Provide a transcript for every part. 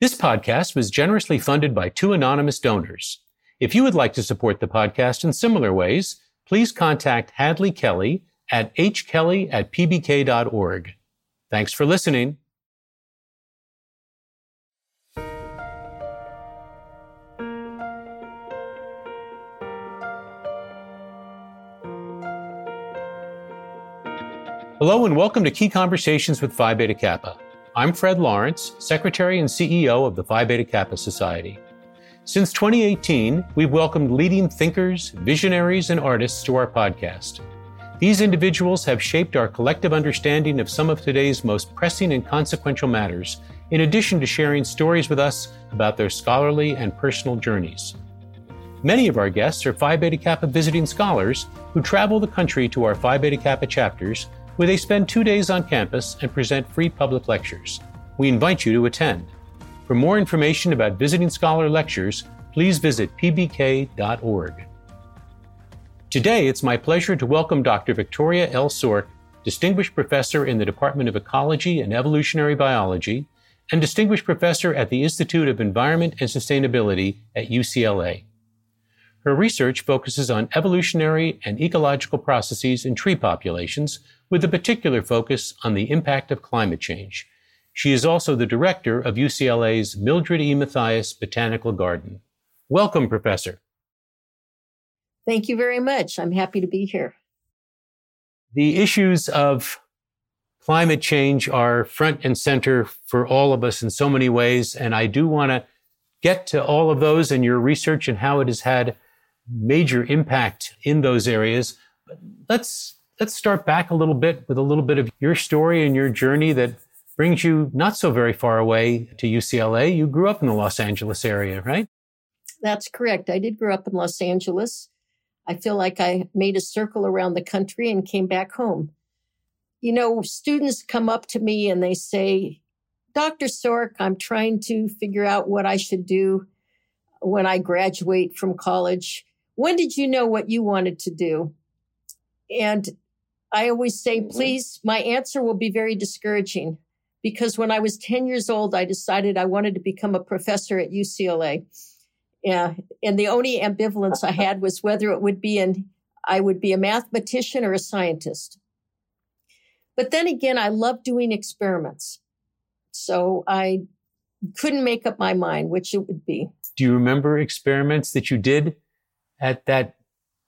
This podcast was generously funded by two anonymous donors. If you would like to support the podcast in similar ways, please contact Hadley Kelly at hkelly at pbk.org. Thanks for listening. Hello and welcome to Key Conversations with Phi Beta Kappa. I'm Fred Lawrence, Secretary and CEO of the Phi Beta Kappa Society. Since 2018, we've welcomed leading thinkers, visionaries, and artists to our podcast. These individuals have shaped our collective understanding of some of today's most pressing and consequential matters, in addition to sharing stories with us about their scholarly and personal journeys. Many of our guests are Phi Beta Kappa visiting scholars who travel the country to our Phi Beta Kappa chapters where they spend two days on campus and present free public lectures. We invite you to attend. For more information about visiting scholar lectures, please visit pbk.org. Today, it's my pleasure to welcome Dr. Victoria L. Sork, Distinguished Professor in the Department of Ecology and Evolutionary Biology, and Distinguished Professor at the Institute of Environment and Sustainability at UCLA. Her research focuses on evolutionary and ecological processes in tree populations with a particular focus on the impact of climate change. She is also the director of UCLA's Mildred E. Mathias Botanical Garden. Welcome, Professor. Thank you very much. I'm happy to be here. The issues of climate change are front and center for all of us in so many ways, and I do want to get to all of those and your research and how it has had major impact in those areas. But let's let's start back a little bit with a little bit of your story and your journey that brings you not so very far away to UCLA. You grew up in the Los Angeles area, right? That's correct. I did grow up in Los Angeles. I feel like I made a circle around the country and came back home. You know, students come up to me and they say, Dr. Sork, I'm trying to figure out what I should do when I graduate from college. When did you know what you wanted to do? And I always say, mm-hmm. please, my answer will be very discouraging because when I was 10 years old, I decided I wanted to become a professor at UCLA. Yeah. And the only ambivalence I had was whether it would be an, I would be a mathematician or a scientist. But then again, I love doing experiments. So I couldn't make up my mind which it would be. Do you remember experiments that you did at that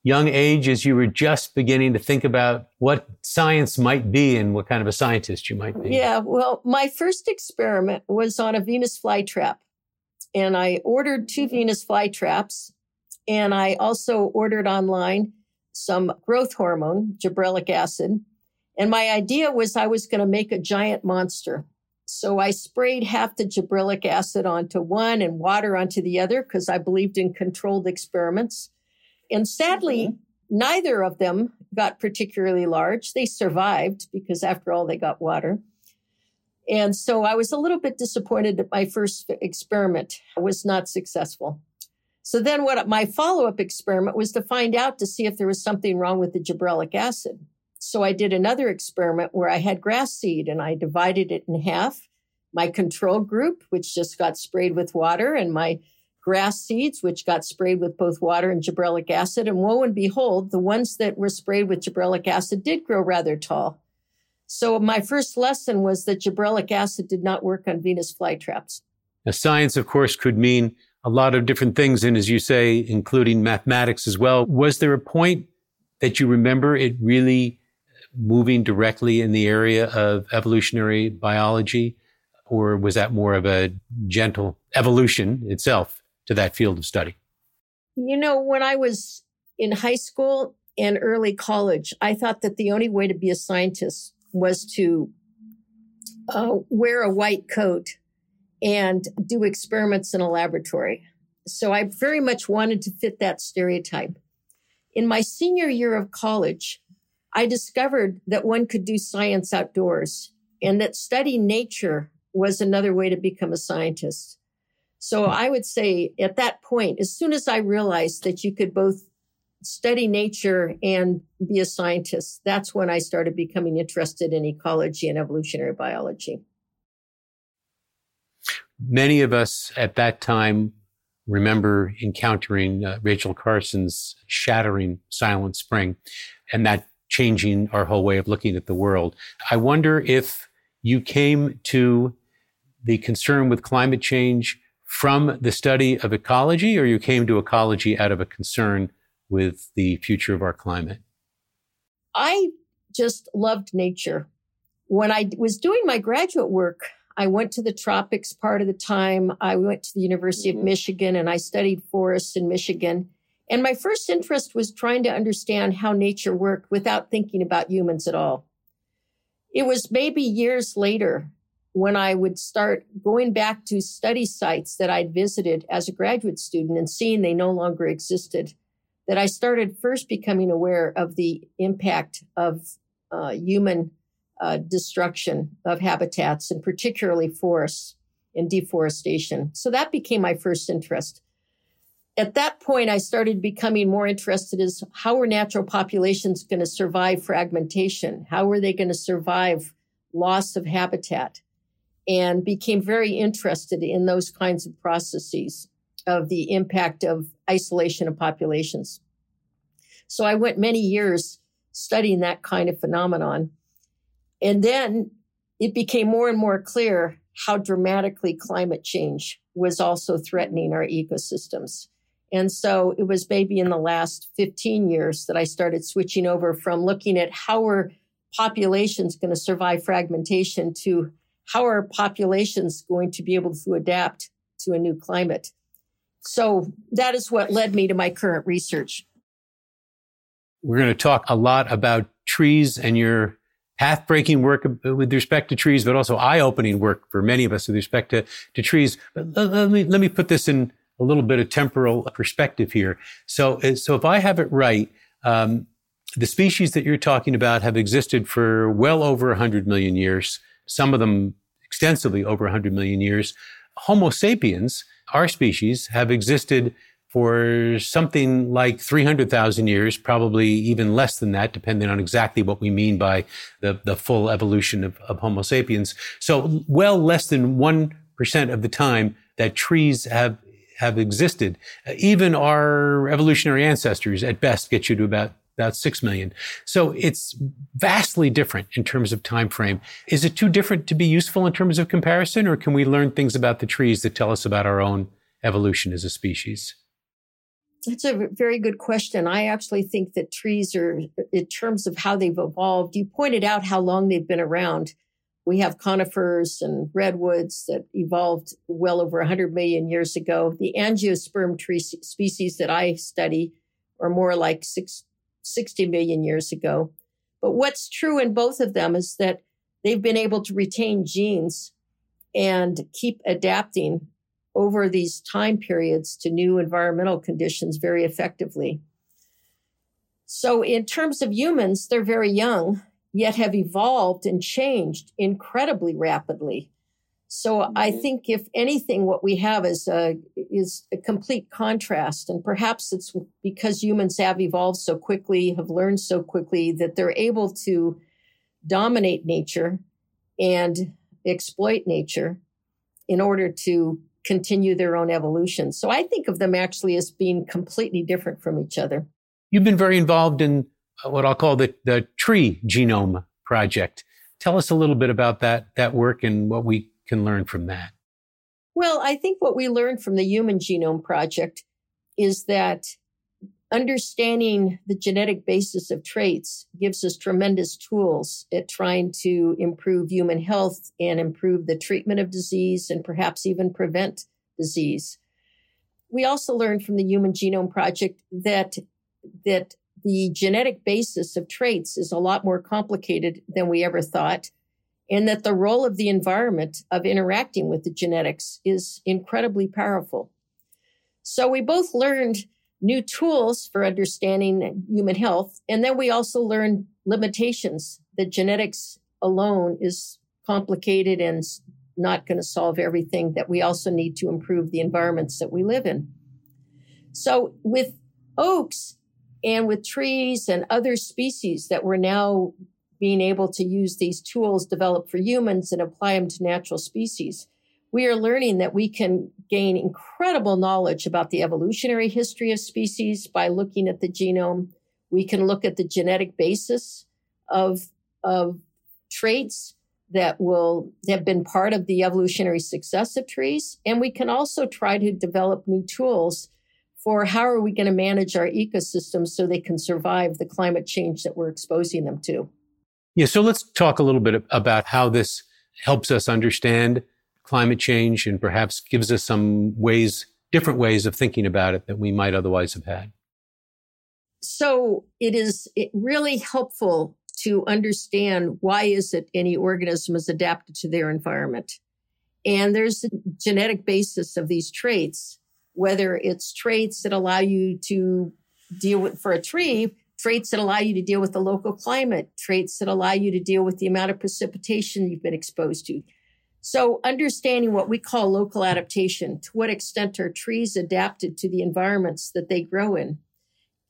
young age as you were just beginning to think about what science might be and what kind of a scientist you might be? Yeah, well, my first experiment was on a Venus flytrap. And I ordered two mm-hmm. Venus flytraps. And I also ordered online some growth hormone, gibberellic acid. And my idea was I was going to make a giant monster. So I sprayed half the gibberellic acid onto one and water onto the other because I believed in controlled experiments. And sadly, mm-hmm. neither of them got particularly large. They survived because, after all, they got water. And so I was a little bit disappointed that my first experiment was not successful. So then what my follow-up experiment was to find out to see if there was something wrong with the gibberellic acid. So I did another experiment where I had grass seed and I divided it in half. My control group, which just got sprayed with water, and my grass seeds, which got sprayed with both water and gibberellic acid. And woe and behold, the ones that were sprayed with gibberellic acid did grow rather tall. So my first lesson was that gibberellic acid did not work on Venus flytraps. Now, science, of course, could mean a lot of different things. And as you say, including mathematics as well. Was there a point that you remember it really moving directly in the area of evolutionary biology? Or was that more of a gentle evolution itself? To that field of study? You know, when I was in high school and early college, I thought that the only way to be a scientist was to uh, wear a white coat and do experiments in a laboratory. So I very much wanted to fit that stereotype. In my senior year of college, I discovered that one could do science outdoors and that studying nature was another way to become a scientist. So I would say at that point, as soon as I realized that you could both study nature and be a scientist. That's when I started becoming interested in ecology and evolutionary biology. Many of us at that time remember encountering uh, Rachel Carson's shattering Silent Spring and that changing our whole way of looking at the world. I wonder if you came to the concern with climate change from the study of ecology or you came to ecology out of a concern with the future of our climate? I just loved nature. When I was doing my graduate work, I went to the tropics part of the time. I went to the University of mm-hmm. Michigan and I studied forests in Michigan. And my first interest was trying to understand how nature worked without thinking about humans at all. It was maybe years later when I would start going back to study sites that I'd visited as a graduate student and seeing they no longer existed that I started first becoming aware of the impact of uh, human uh, destruction of habitats and particularly forests and deforestation. So that became my first interest. At that point, I started becoming more interested as how are natural populations going to survive fragmentation? How are they going to survive loss of habitat? And became very interested in those kinds of processes of the impact of isolation of populations. So I went many years studying that kind of phenomenon. And then it became more and more clear how dramatically climate change was also threatening our ecosystems. And so it was maybe in the last 15 years that I started switching over from looking at how are populations going to survive fragmentation to how are populations going to be able to adapt to a new climate. So that is what led me to my current research. We're going to talk a lot about trees and your path breaking work with respect to trees, but also eye opening work for many of us with respect to, to trees. But let me, let me put this in a little bit of temporal perspective here. So, so if I have it right, um, the species that you're talking about have existed for well over 100 million years, some of them extensively over 100 million years. Homo sapiens our species have existed for something like 300,000 years, probably even less than that, depending on exactly what we mean by the, the full evolution of, of Homo sapiens. So well less than 1% of the time that trees have have existed. Even our evolutionary ancestors at best get you to about about 6 million. So it's vastly different in terms of time frame. Is it too different to be useful in terms of comparison or can we learn things about the trees that tell us about our own evolution as a species? That's a very good question. I actually think that trees are, in terms of how they've evolved, you pointed out how long they've been around. We have conifers and redwoods that evolved well over 100 million years ago. The angiosperm tree species that I study are more like six, 60 million years ago. But what's true in both of them is that they've been able to retain genes and keep adapting over these time periods to new environmental conditions very effectively. So, in terms of humans, they're very young, yet have evolved and changed incredibly rapidly. So, I mm-hmm. think if anything, what we have is a, is a complete contrast. And perhaps it's because humans have evolved so quickly, have learned so quickly that they're able to dominate nature and exploit nature in order to continue their own evolution. So I think of them actually as being completely different from each other. You've been very involved in uh, what I'll call the, the tree genome project. Tell us a little bit about that, that work and what we can learn from that. Well, I think what we learned from the Human Genome Project is that understanding the genetic basis of traits gives us tremendous tools at trying to improve human health and improve the treatment of disease and perhaps even prevent disease. We also learned from the Human Genome Project that, that the genetic basis of traits is a lot more complicated than we ever thought, and that the role of the environment of interacting with the genetics is incredibly powerful. So we both learned new tools for understanding human health. And then we also learned limitations that genetics alone is complicated and not going to solve everything, that we also need to improve the environments that we live in. So with oaks, And with trees and other species that we're now being able to use these tools developed for humans and apply them to natural species, we are learning that we can gain incredible knowledge about the evolutionary history of species by looking at the genome. We can look at the genetic basis of, of traits that will have been part of the evolutionary success of trees. And we can also try to develop new tools for how are we going to manage our ecosystems so they can survive the climate change that we're exposing them to. Yeah, so let's talk a little bit about how this helps us understand climate change and perhaps gives us some ways, different ways of thinking about it that we might otherwise have had. So it is really helpful to understand why is it any organism is adapted to their environment. And there's a genetic basis of these traits, whether it's traits that allow you to deal with, for a tree, traits that allow you to deal with the local climate, traits that allow you to deal with the amount of precipitation you've been exposed to. So understanding what we call local adaptation, to what extent are trees adapted to the environments that they grow in,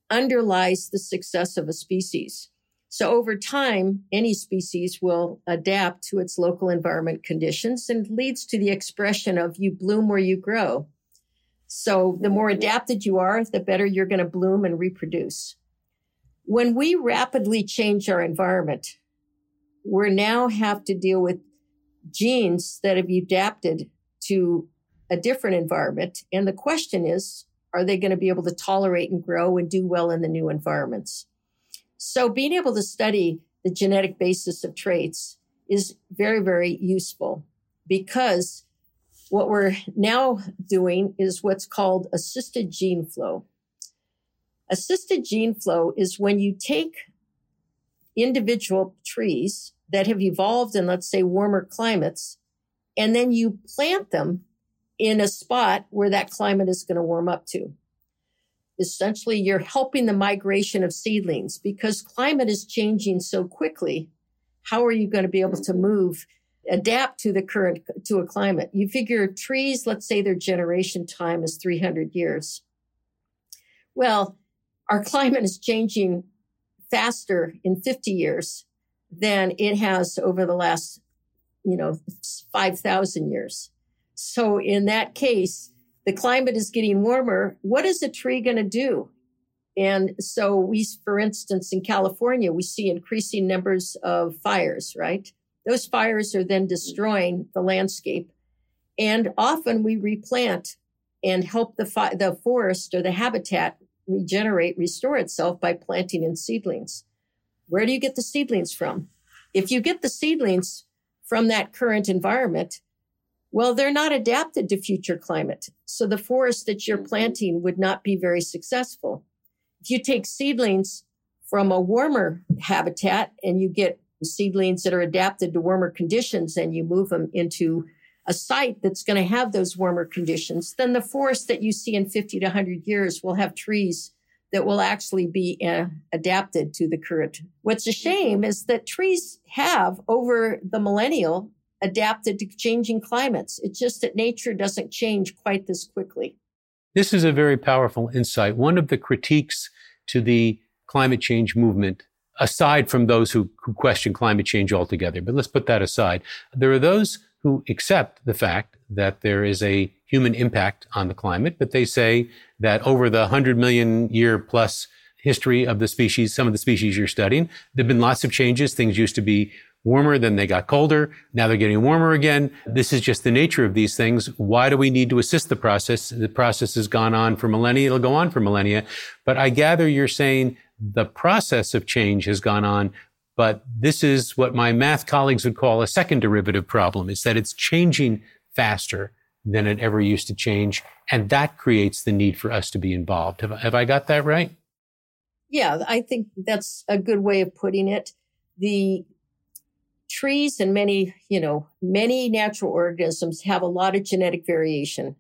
underlies the success of a species. So over time, any species will adapt to its local environment conditions and leads to the expression of you bloom where you grow. So the more adapted you are, the better you're going to bloom and reproduce. When we rapidly change our environment, we now have to deal with genes that have adapted to a different environment. And the question is, are they going to be able to tolerate and grow and do well in the new environments? So being able to study the genetic basis of traits is very, very useful because what we're now doing is what's called assisted gene flow. Assisted gene flow is when you take individual trees that have evolved in, let's say, warmer climates, and then you plant them in a spot where that climate is going to warm up to essentially you're helping the migration of seedlings because climate is changing so quickly. How are you going to be able to move, adapt to the current, to a climate? You figure trees, let's say their generation time is 300 years. Well, our climate is changing faster in 50 years than it has over the last, you know, 5,000 years. So in that case, the climate is getting warmer. What is a tree going to do? And so we, for instance, in California, we see increasing numbers of fires, right? Those fires are then destroying the landscape. And often we replant and help the, fi- the forest or the habitat regenerate, restore itself by planting in seedlings. Where do you get the seedlings from? If you get the seedlings from that current environment, well, they're not adapted to future climate. So the forest that you're mm-hmm. planting would not be very successful. If you take seedlings from a warmer habitat and you get seedlings that are adapted to warmer conditions and you move them into a site that's going to have those warmer conditions, then the forest that you see in 50 to 100 years will have trees that will actually be uh, adapted to the current. What's a shame is that trees have over the millennial adapted to changing climates. It's just that nature doesn't change quite this quickly. This is a very powerful insight. One of the critiques to the climate change movement, aside from those who, who question climate change altogether, but let's put that aside, there are those who accept the fact that there is a human impact on the climate, but they say that over the 100 million year plus history of the species, some of the species you're studying, there have been lots of changes. Things used to be warmer, then they got colder. Now they're getting warmer again. This is just the nature of these things. Why do we need to assist the process? The process has gone on for millennia. It'll go on for millennia. But I gather you're saying the process of change has gone on. But this is what my math colleagues would call a second derivative problem is that it's changing faster than it ever used to change. And that creates the need for us to be involved. Have, have I got that right? Yeah, I think that's a good way of putting it. The trees and many, you know, many natural organisms have a lot of genetic variation.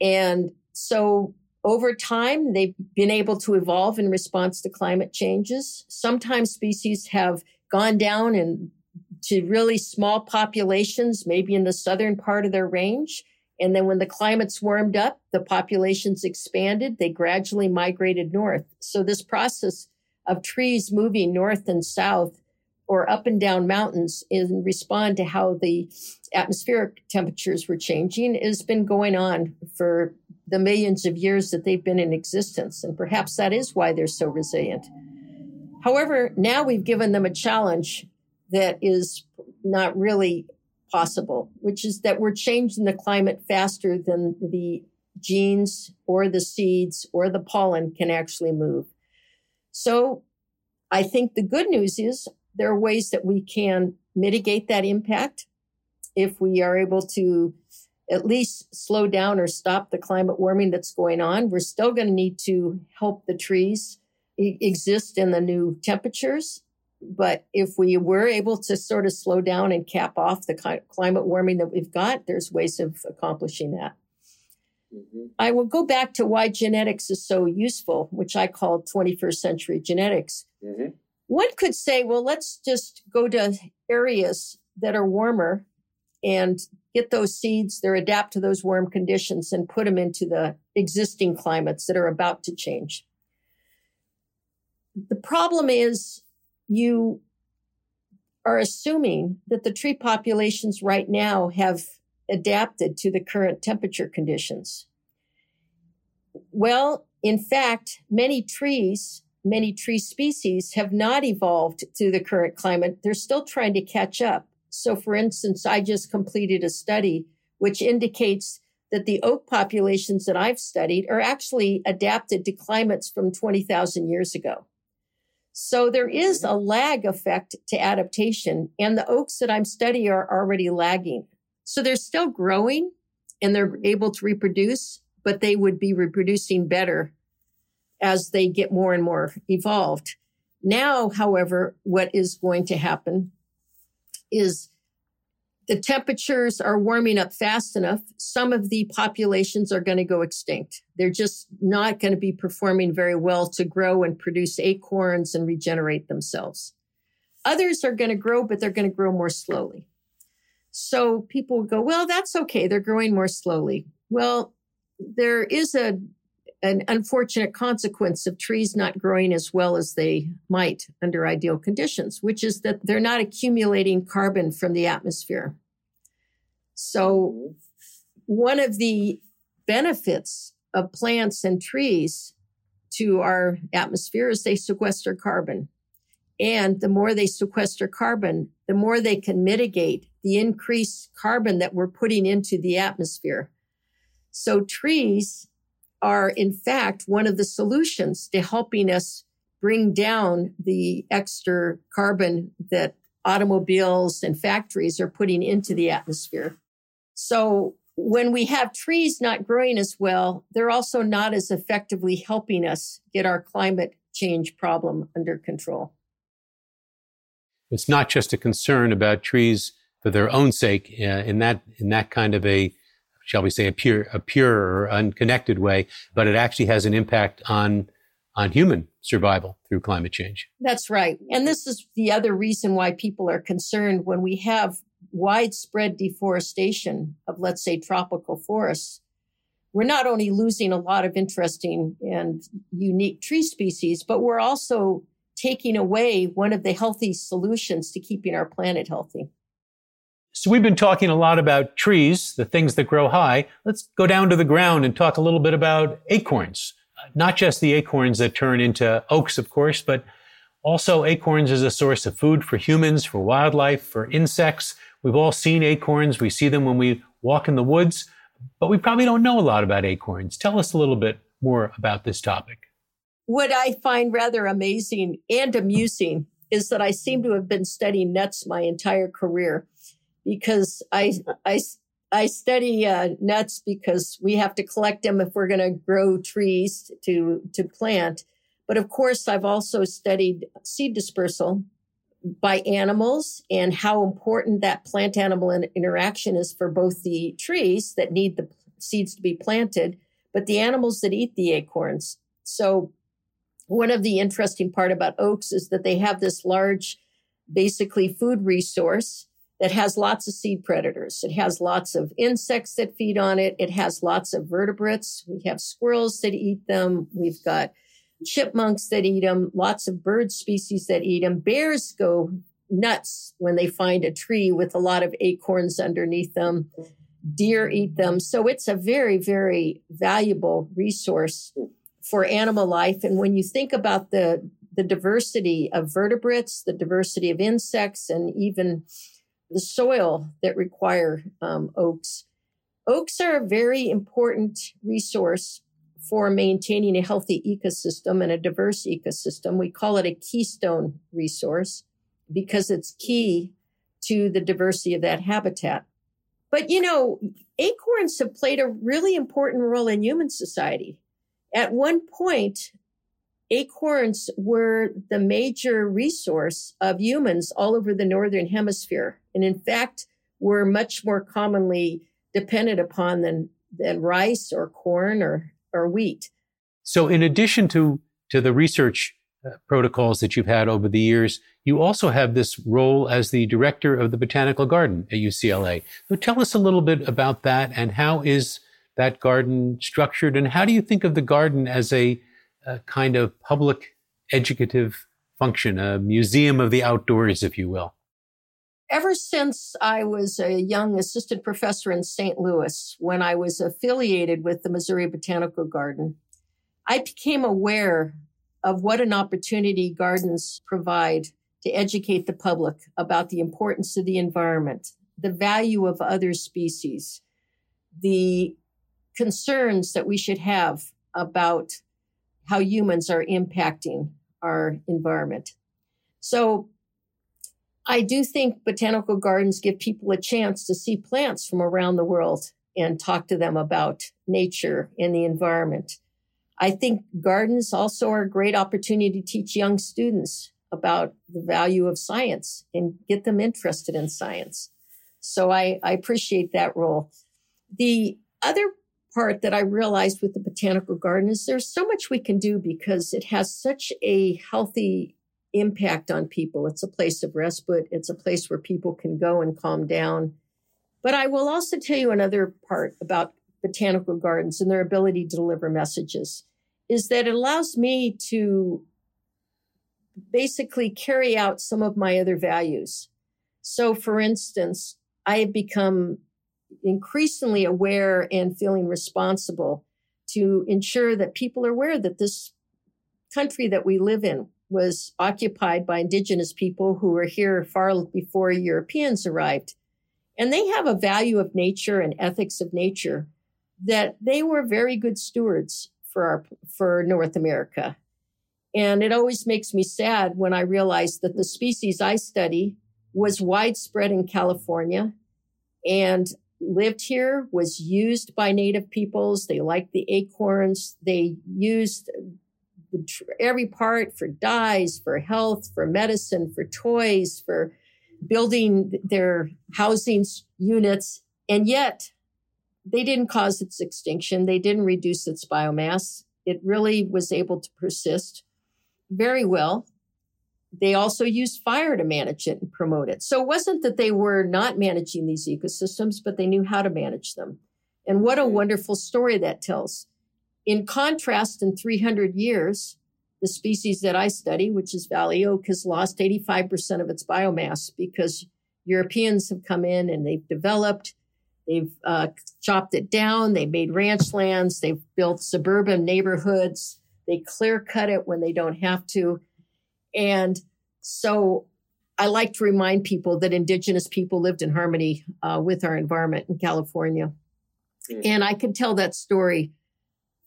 And so over time, they've been able to evolve in response to climate changes. Sometimes species have gone down and to really small populations, maybe in the southern part of their range. And then when the climates warmed up, the populations expanded, they gradually migrated north. So this process of trees moving north and south or up and down mountains in respond to how the atmospheric temperatures were changing has been going on for the millions of years that they've been in existence. And perhaps that is why they're so resilient. However, now we've given them a challenge that is not really possible, which is that we're changing the climate faster than the genes or the seeds or the pollen can actually move. So I think the good news is there are ways that we can mitigate that impact if we are able to at least slow down or stop the climate warming that's going on. We're still going to need to help the trees exist in the new temperatures. But if we were able to sort of slow down and cap off the climate warming that we've got, there's ways of accomplishing that. Mm-hmm. I will go back to why genetics is so useful, which I call 21st century genetics. Mm-hmm. One could say, well, let's just go to areas that are warmer and get those seeds, they're adapt to those warm conditions and put them into the existing climates that are about to change. The problem is you are assuming that the tree populations right now have adapted to the current temperature conditions. Well, in fact, many trees, many tree species have not evolved to the current climate. They're still trying to catch up. So, for instance, I just completed a study which indicates that the oak populations that I've studied are actually adapted to climates from 20,000 years ago. So there is mm-hmm. a lag effect to adaptation and the oaks that I'm studying are already lagging. So they're still growing and they're mm-hmm. able to reproduce, but they would be reproducing better as they get more and more evolved. Now, however, what is going to happen is the temperatures are warming up fast enough. Some of the populations are going to go extinct. They're just not going to be performing very well to grow and produce acorns and regenerate themselves. Others are going to grow, but they're going to grow more slowly. So people go, well, that's okay. They're growing more slowly. Well, there is a an unfortunate consequence of trees not growing as well as they might under ideal conditions, which is that they're not accumulating carbon from the atmosphere. So, one of the benefits of plants and trees to our atmosphere is they sequester carbon. And the more they sequester carbon, the more they can mitigate the increased carbon that we're putting into the atmosphere. So trees are in fact one of the solutions to helping us bring down the extra carbon that automobiles and factories are putting into the atmosphere. So when we have trees not growing as well, they're also not as effectively helping us get our climate change problem under control. It's not just a concern about trees for their own sake uh, in that in that kind of a shall we say, a pure, a pure or unconnected way, but it actually has an impact on, on human survival through climate change. That's right. And this is the other reason why people are concerned when we have widespread deforestation of, let's say, tropical forests. We're not only losing a lot of interesting and unique tree species, but we're also taking away one of the healthy solutions to keeping our planet healthy. So we've been talking a lot about trees, the things that grow high. Let's go down to the ground and talk a little bit about acorns. Not just the acorns that turn into oaks, of course, but also acorns as a source of food for humans, for wildlife, for insects. We've all seen acorns. We see them when we walk in the woods, but we probably don't know a lot about acorns. Tell us a little bit more about this topic. What I find rather amazing and amusing is that I seem to have been studying nuts my entire career because I, I, I study uh, nuts because we have to collect them if we're going to grow trees to, to plant. But of course, I've also studied seed dispersal by animals and how important that plant animal interaction is for both the trees that need the seeds to be planted, but the animals that eat the acorns. So one of the interesting part about oaks is that they have this large, basically food resource that has lots of seed predators. It has lots of insects that feed on it. It has lots of vertebrates. We have squirrels that eat them. We've got chipmunks that eat them, lots of bird species that eat them. Bears go nuts when they find a tree with a lot of acorns underneath them. Deer eat them. So it's a very, very valuable resource for animal life. And when you think about the, the diversity of vertebrates, the diversity of insects, and even the soil that require um, oaks. Oaks are a very important resource for maintaining a healthy ecosystem and a diverse ecosystem. We call it a keystone resource because it's key to the diversity of that habitat. But you know, acorns have played a really important role in human society. At one point, acorns were the major resource of humans all over the northern hemisphere and in fact were much more commonly dependent upon than than rice or corn or or wheat. So in addition to to the research uh, protocols that you've had over the years you also have this role as the director of the botanical garden at UCLA so tell us a little bit about that and how is that garden structured? And how do you think of the garden as a a kind of public educative function, a museum of the outdoors, if you will? Ever since I was a young assistant professor in St. Louis, when I was affiliated with the Missouri Botanical Garden, I became aware of what an opportunity gardens provide to educate the public about the importance of the environment, the value of other species, the concerns that we should have about how humans are impacting our environment. So I do think botanical gardens give people a chance to see plants from around the world and talk to them about nature and the environment. I think gardens also are a great opportunity to teach young students about the value of science and get them interested in science. So I, I appreciate that role. The other part that I realized with the botanical garden is there's so much we can do because it has such a healthy impact on people. It's a place of respite. It's a place where people can go and calm down. But I will also tell you another part about botanical gardens and their ability to deliver messages is that it allows me to basically carry out some of my other values. So for instance, I have become increasingly aware and feeling responsible to ensure that people are aware that this country that we live in was occupied by indigenous people who were here far before Europeans arrived. And they have a value of nature and ethics of nature that they were very good stewards for our, for North America. And it always makes me sad when I realize that the species I study was widespread in California and lived here was used by native peoples. They liked the acorns. They used every part for dyes, for health, for medicine, for toys, for building their housing units. And yet they didn't cause its extinction. They didn't reduce its biomass. It really was able to persist very well. They also used fire to manage it and promote it. So it wasn't that they were not managing these ecosystems, but they knew how to manage them. And what a wonderful story that tells. In contrast, in 300 years, the species that I study, which is valley oak, has lost 85% of its biomass because Europeans have come in and they've developed, they've uh, chopped it down, they've made ranch lands, they've built suburban neighborhoods, they clear cut it when they don't have to. And so I like to remind people that indigenous people lived in harmony uh, with our environment in California. Mm. And I can tell that story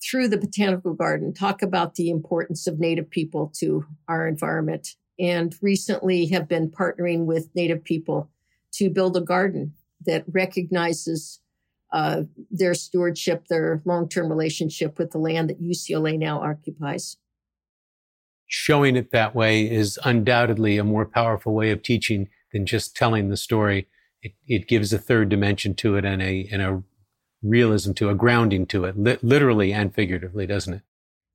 through the botanical garden, talk about the importance of native people to our environment. And recently have been partnering with native people to build a garden that recognizes uh, their stewardship, their long term relationship with the land that UCLA now occupies showing it that way is undoubtedly a more powerful way of teaching than just telling the story. It, it gives a third dimension to it and a, and a realism to a grounding to it, li- literally and figuratively, doesn't it?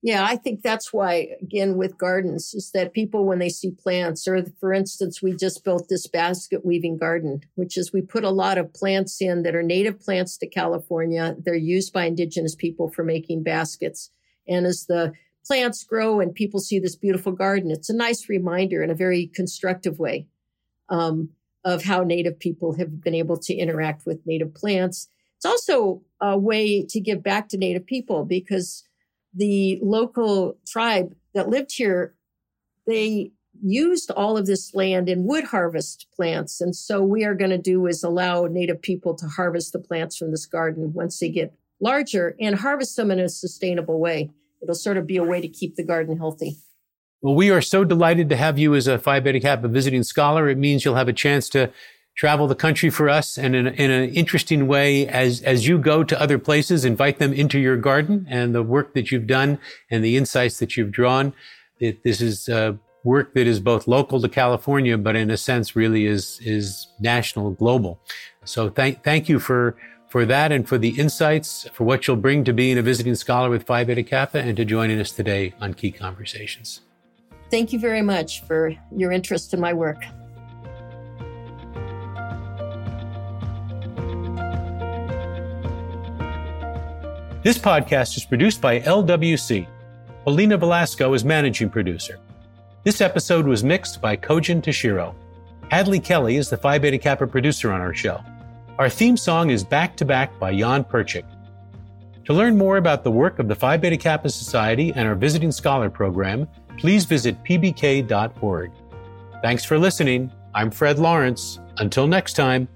Yeah, I think that's why, again, with gardens, is that people, when they see plants, or for instance, we just built this basket weaving garden, which is we put a lot of plants in that are native plants to California. They're used by indigenous people for making baskets. And as the plants grow and people see this beautiful garden, it's a nice reminder in a very constructive way um, of how native people have been able to interact with native plants. It's also a way to give back to native people because the local tribe that lived here, they used all of this land in wood harvest plants. And so we are going to do is allow native people to harvest the plants from this garden once they get larger and harvest them in a sustainable way. It'll sort of be a way to keep the garden healthy. Well, we are so delighted to have you as a Phi Beta Kappa visiting scholar. It means you'll have a chance to travel the country for us and in, in, an interesting way as, as you go to other places, invite them into your garden and the work that you've done and the insights that you've drawn. It, this is uh, work that is both local to California, but in a sense really is, is national, global. So thank, thank you for, for that and for the insights, for what you'll bring to being a visiting scholar with Phi Beta Kappa and to joining us today on Key Conversations. Thank you very much for your interest in my work. This podcast is produced by LWC. Polina Velasco is managing producer. This episode was mixed by Kojin Tashiro. Hadley Kelly is the Phi Beta Kappa producer on our show. Our theme song is Back to Back by Jan Perchik. To learn more about the work of the Phi Beta Kappa Society and our Visiting Scholar program, please visit pbk.org. Thanks for listening. I'm Fred Lawrence. Until next time.